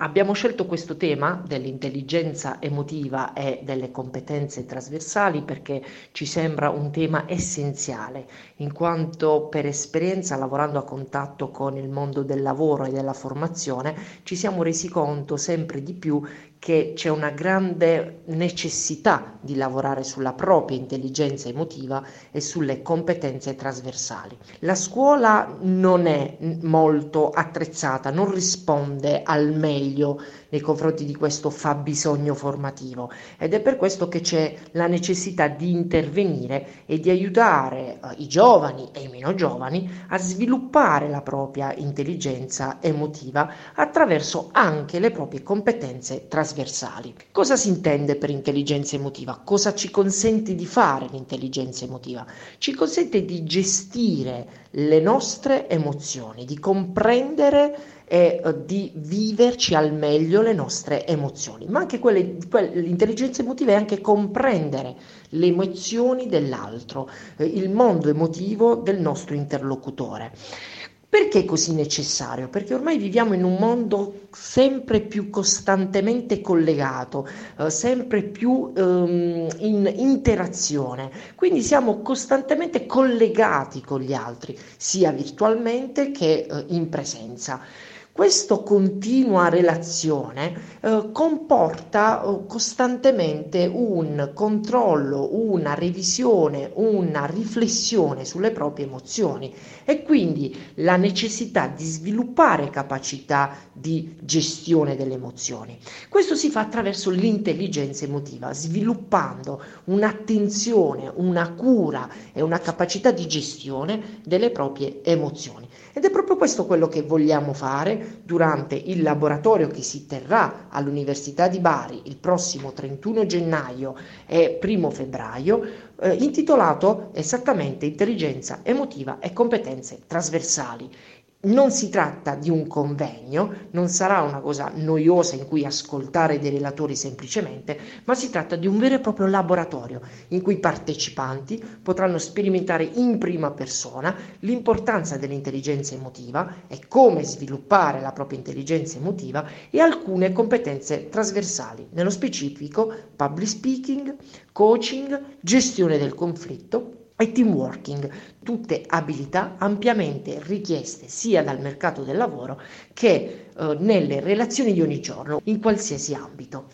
Abbiamo scelto questo tema dell'intelligenza emotiva e delle competenze trasversali perché ci sembra un tema essenziale, in quanto per esperienza lavorando a contatto con il mondo del lavoro e della formazione ci siamo resi conto sempre di più che c'è una grande necessità di lavorare sulla propria intelligenza emotiva e sulle competenze trasversali. La scuola non è molto attrezzata, non risponde al meglio nei confronti di questo fabbisogno formativo ed è per questo che c'è la necessità di intervenire e di aiutare eh, i giovani e i meno giovani a sviluppare la propria intelligenza emotiva attraverso anche le proprie competenze trasversali. Cosa si intende per intelligenza emotiva? Cosa ci consente di fare l'intelligenza emotiva? Ci consente di gestire le nostre emozioni, di comprendere e uh, di viverci al meglio le nostre emozioni, ma anche quelle, quelle, l'intelligenza emotiva è anche comprendere le emozioni dell'altro, eh, il mondo emotivo del nostro interlocutore. Perché è così necessario? Perché ormai viviamo in un mondo sempre più costantemente collegato, eh, sempre più ehm, in interazione, quindi siamo costantemente collegati con gli altri, sia virtualmente che eh, in presenza. Questa continua relazione eh, comporta eh, costantemente un controllo, una revisione, una riflessione sulle proprie emozioni e quindi la necessità di sviluppare capacità di gestione delle emozioni. Questo si fa attraverso l'intelligenza emotiva, sviluppando un'attenzione, una cura e una capacità di gestione delle proprie emozioni. Ed è proprio questo quello che vogliamo fare durante il laboratorio che si terrà all'Università di Bari il prossimo 31 gennaio e 1 febbraio, eh, intitolato esattamente Intelligenza emotiva e competenze trasversali. Non si tratta di un convegno, non sarà una cosa noiosa in cui ascoltare dei relatori semplicemente, ma si tratta di un vero e proprio laboratorio in cui i partecipanti potranno sperimentare in prima persona l'importanza dell'intelligenza emotiva e come sviluppare la propria intelligenza emotiva e alcune competenze trasversali, nello specifico public speaking, coaching, gestione del conflitto e team working, tutte abilità ampiamente richieste sia dal mercato del lavoro che eh, nelle relazioni di ogni giorno, in qualsiasi ambito.